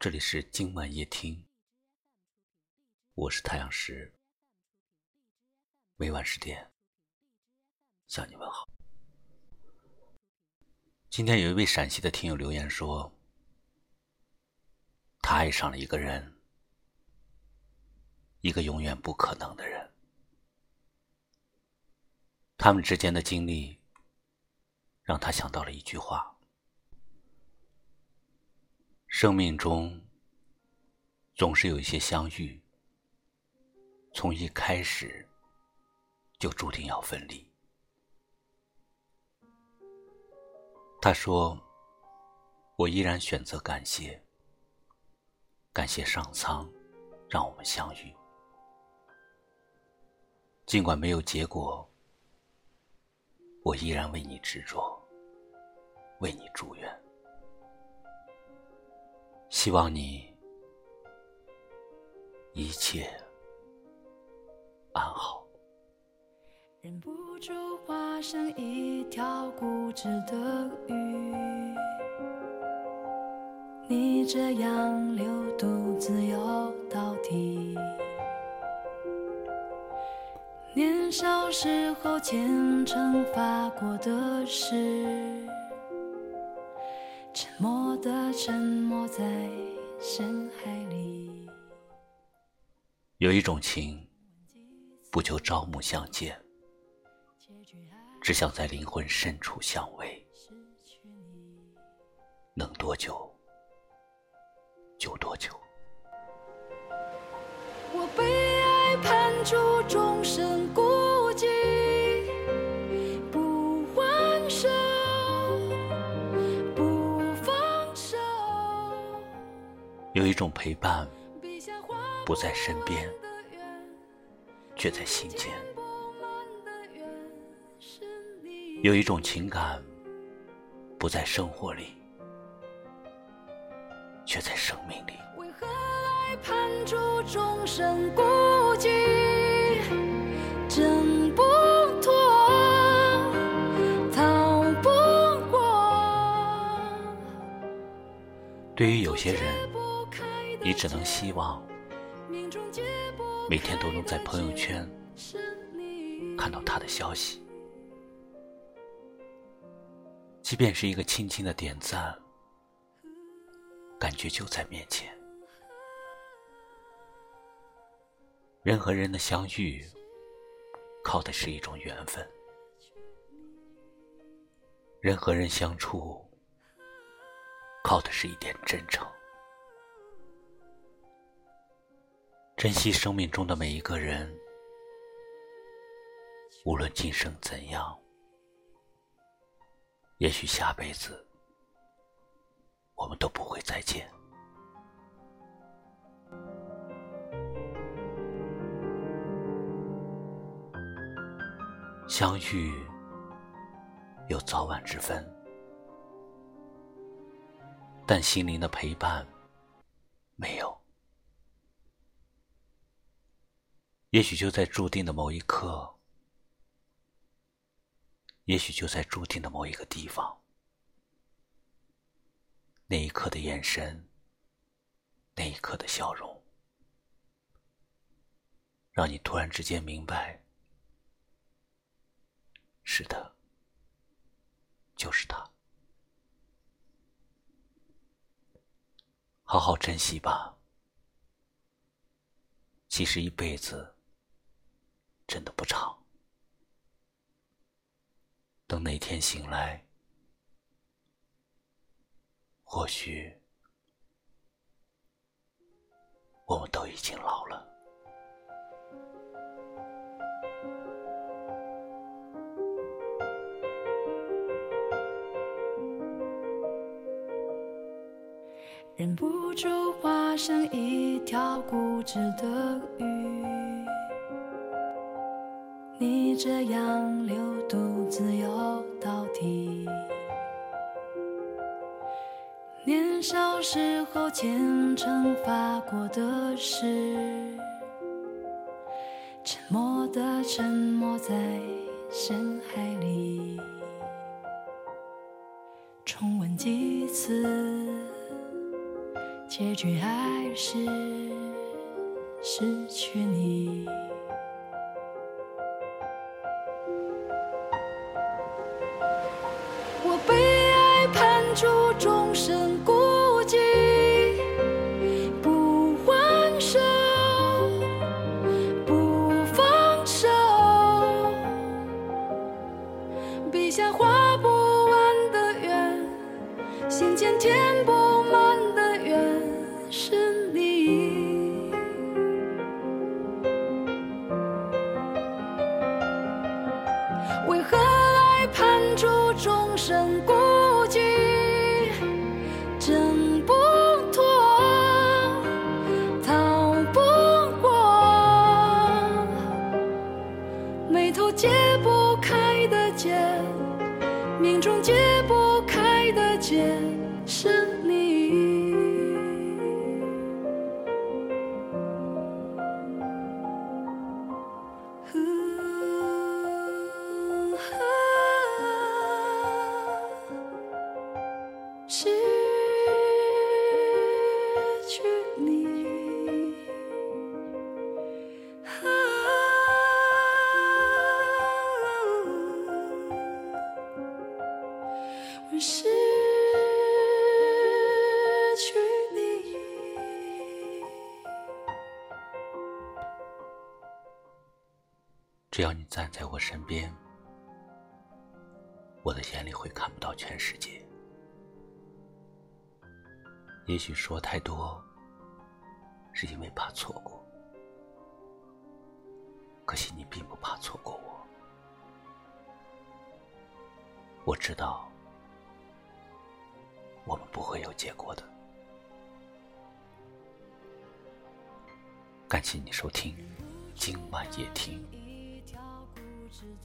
这里是今晚夜听，我是太阳石，每晚十点向你问好。今天有一位陕西的听友留言说，他爱上了一个人，一个永远不可能的人。他们之间的经历，让他想到了一句话。生命中总是有一些相遇，从一开始就注定要分离。他说：“我依然选择感谢，感谢上苍让我们相遇，尽管没有结果，我依然为你执着，为你祝愿。”希望你一切安好。忍不住化身一条固执的鱼，你这样流独自游到底。年少时候虔诚发过的誓。的沉默在深海里。有一种情，不求朝暮相见，只想在灵魂深处相偎。能多久就多久。我被爱判处终身孤有一种陪伴，不在身边，却在心间；有一种情感，不在生活里，却在生命里。为何爱判处众生孤寂，挣不脱，逃不过。对于有些人。你只能希望每天都能在朋友圈看到他的消息，即便是一个轻轻的点赞，感觉就在面前。人和人的相遇，靠的是一种缘分；人和人相处，靠的是一点真诚。珍惜生命中的每一个人，无论今生怎样，也许下辈子我们都不会再见。相遇有早晚之分，但心灵的陪伴没有。也许就在注定的某一刻，也许就在注定的某一个地方，那一刻的眼神，那一刻的笑容，让你突然之间明白，是的，就是他，好好珍惜吧。其实一辈子。真的不长。等哪天醒来，或许我们都已经老了。忍不住化身一条固执的鱼。这样流独自游到底，年少时候虔诚发过的誓，沉默的沉默在深海里，重温几次，结局还是失去你。只要你站在我身边，我的眼里会看不到全世界。也许说太多，是因为怕错过，可惜你并不怕错过我。我知道，我们不会有结果的。感谢你收听今晚夜听，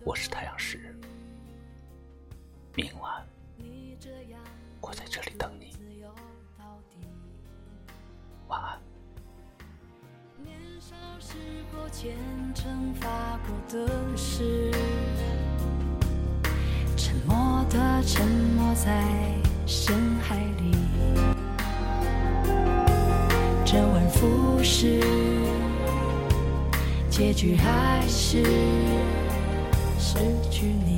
我是太阳石，明晚我在这里等你，晚安。年少时候虔诚发过的誓，沉默的沉没在深海里，周而复始，结局还是失去你。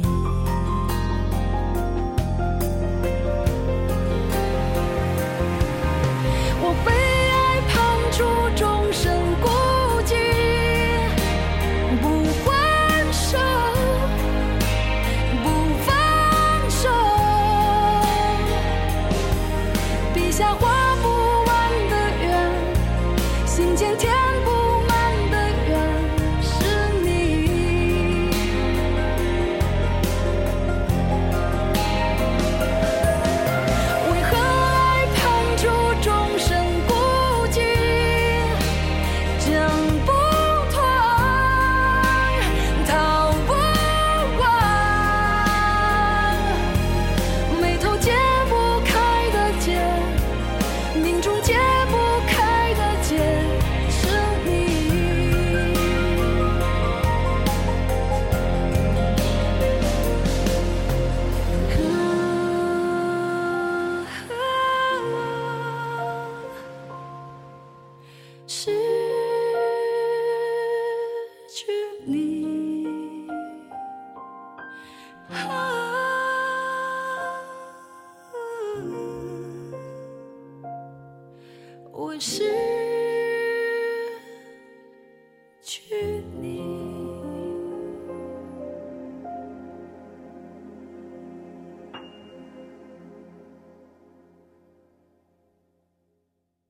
我是。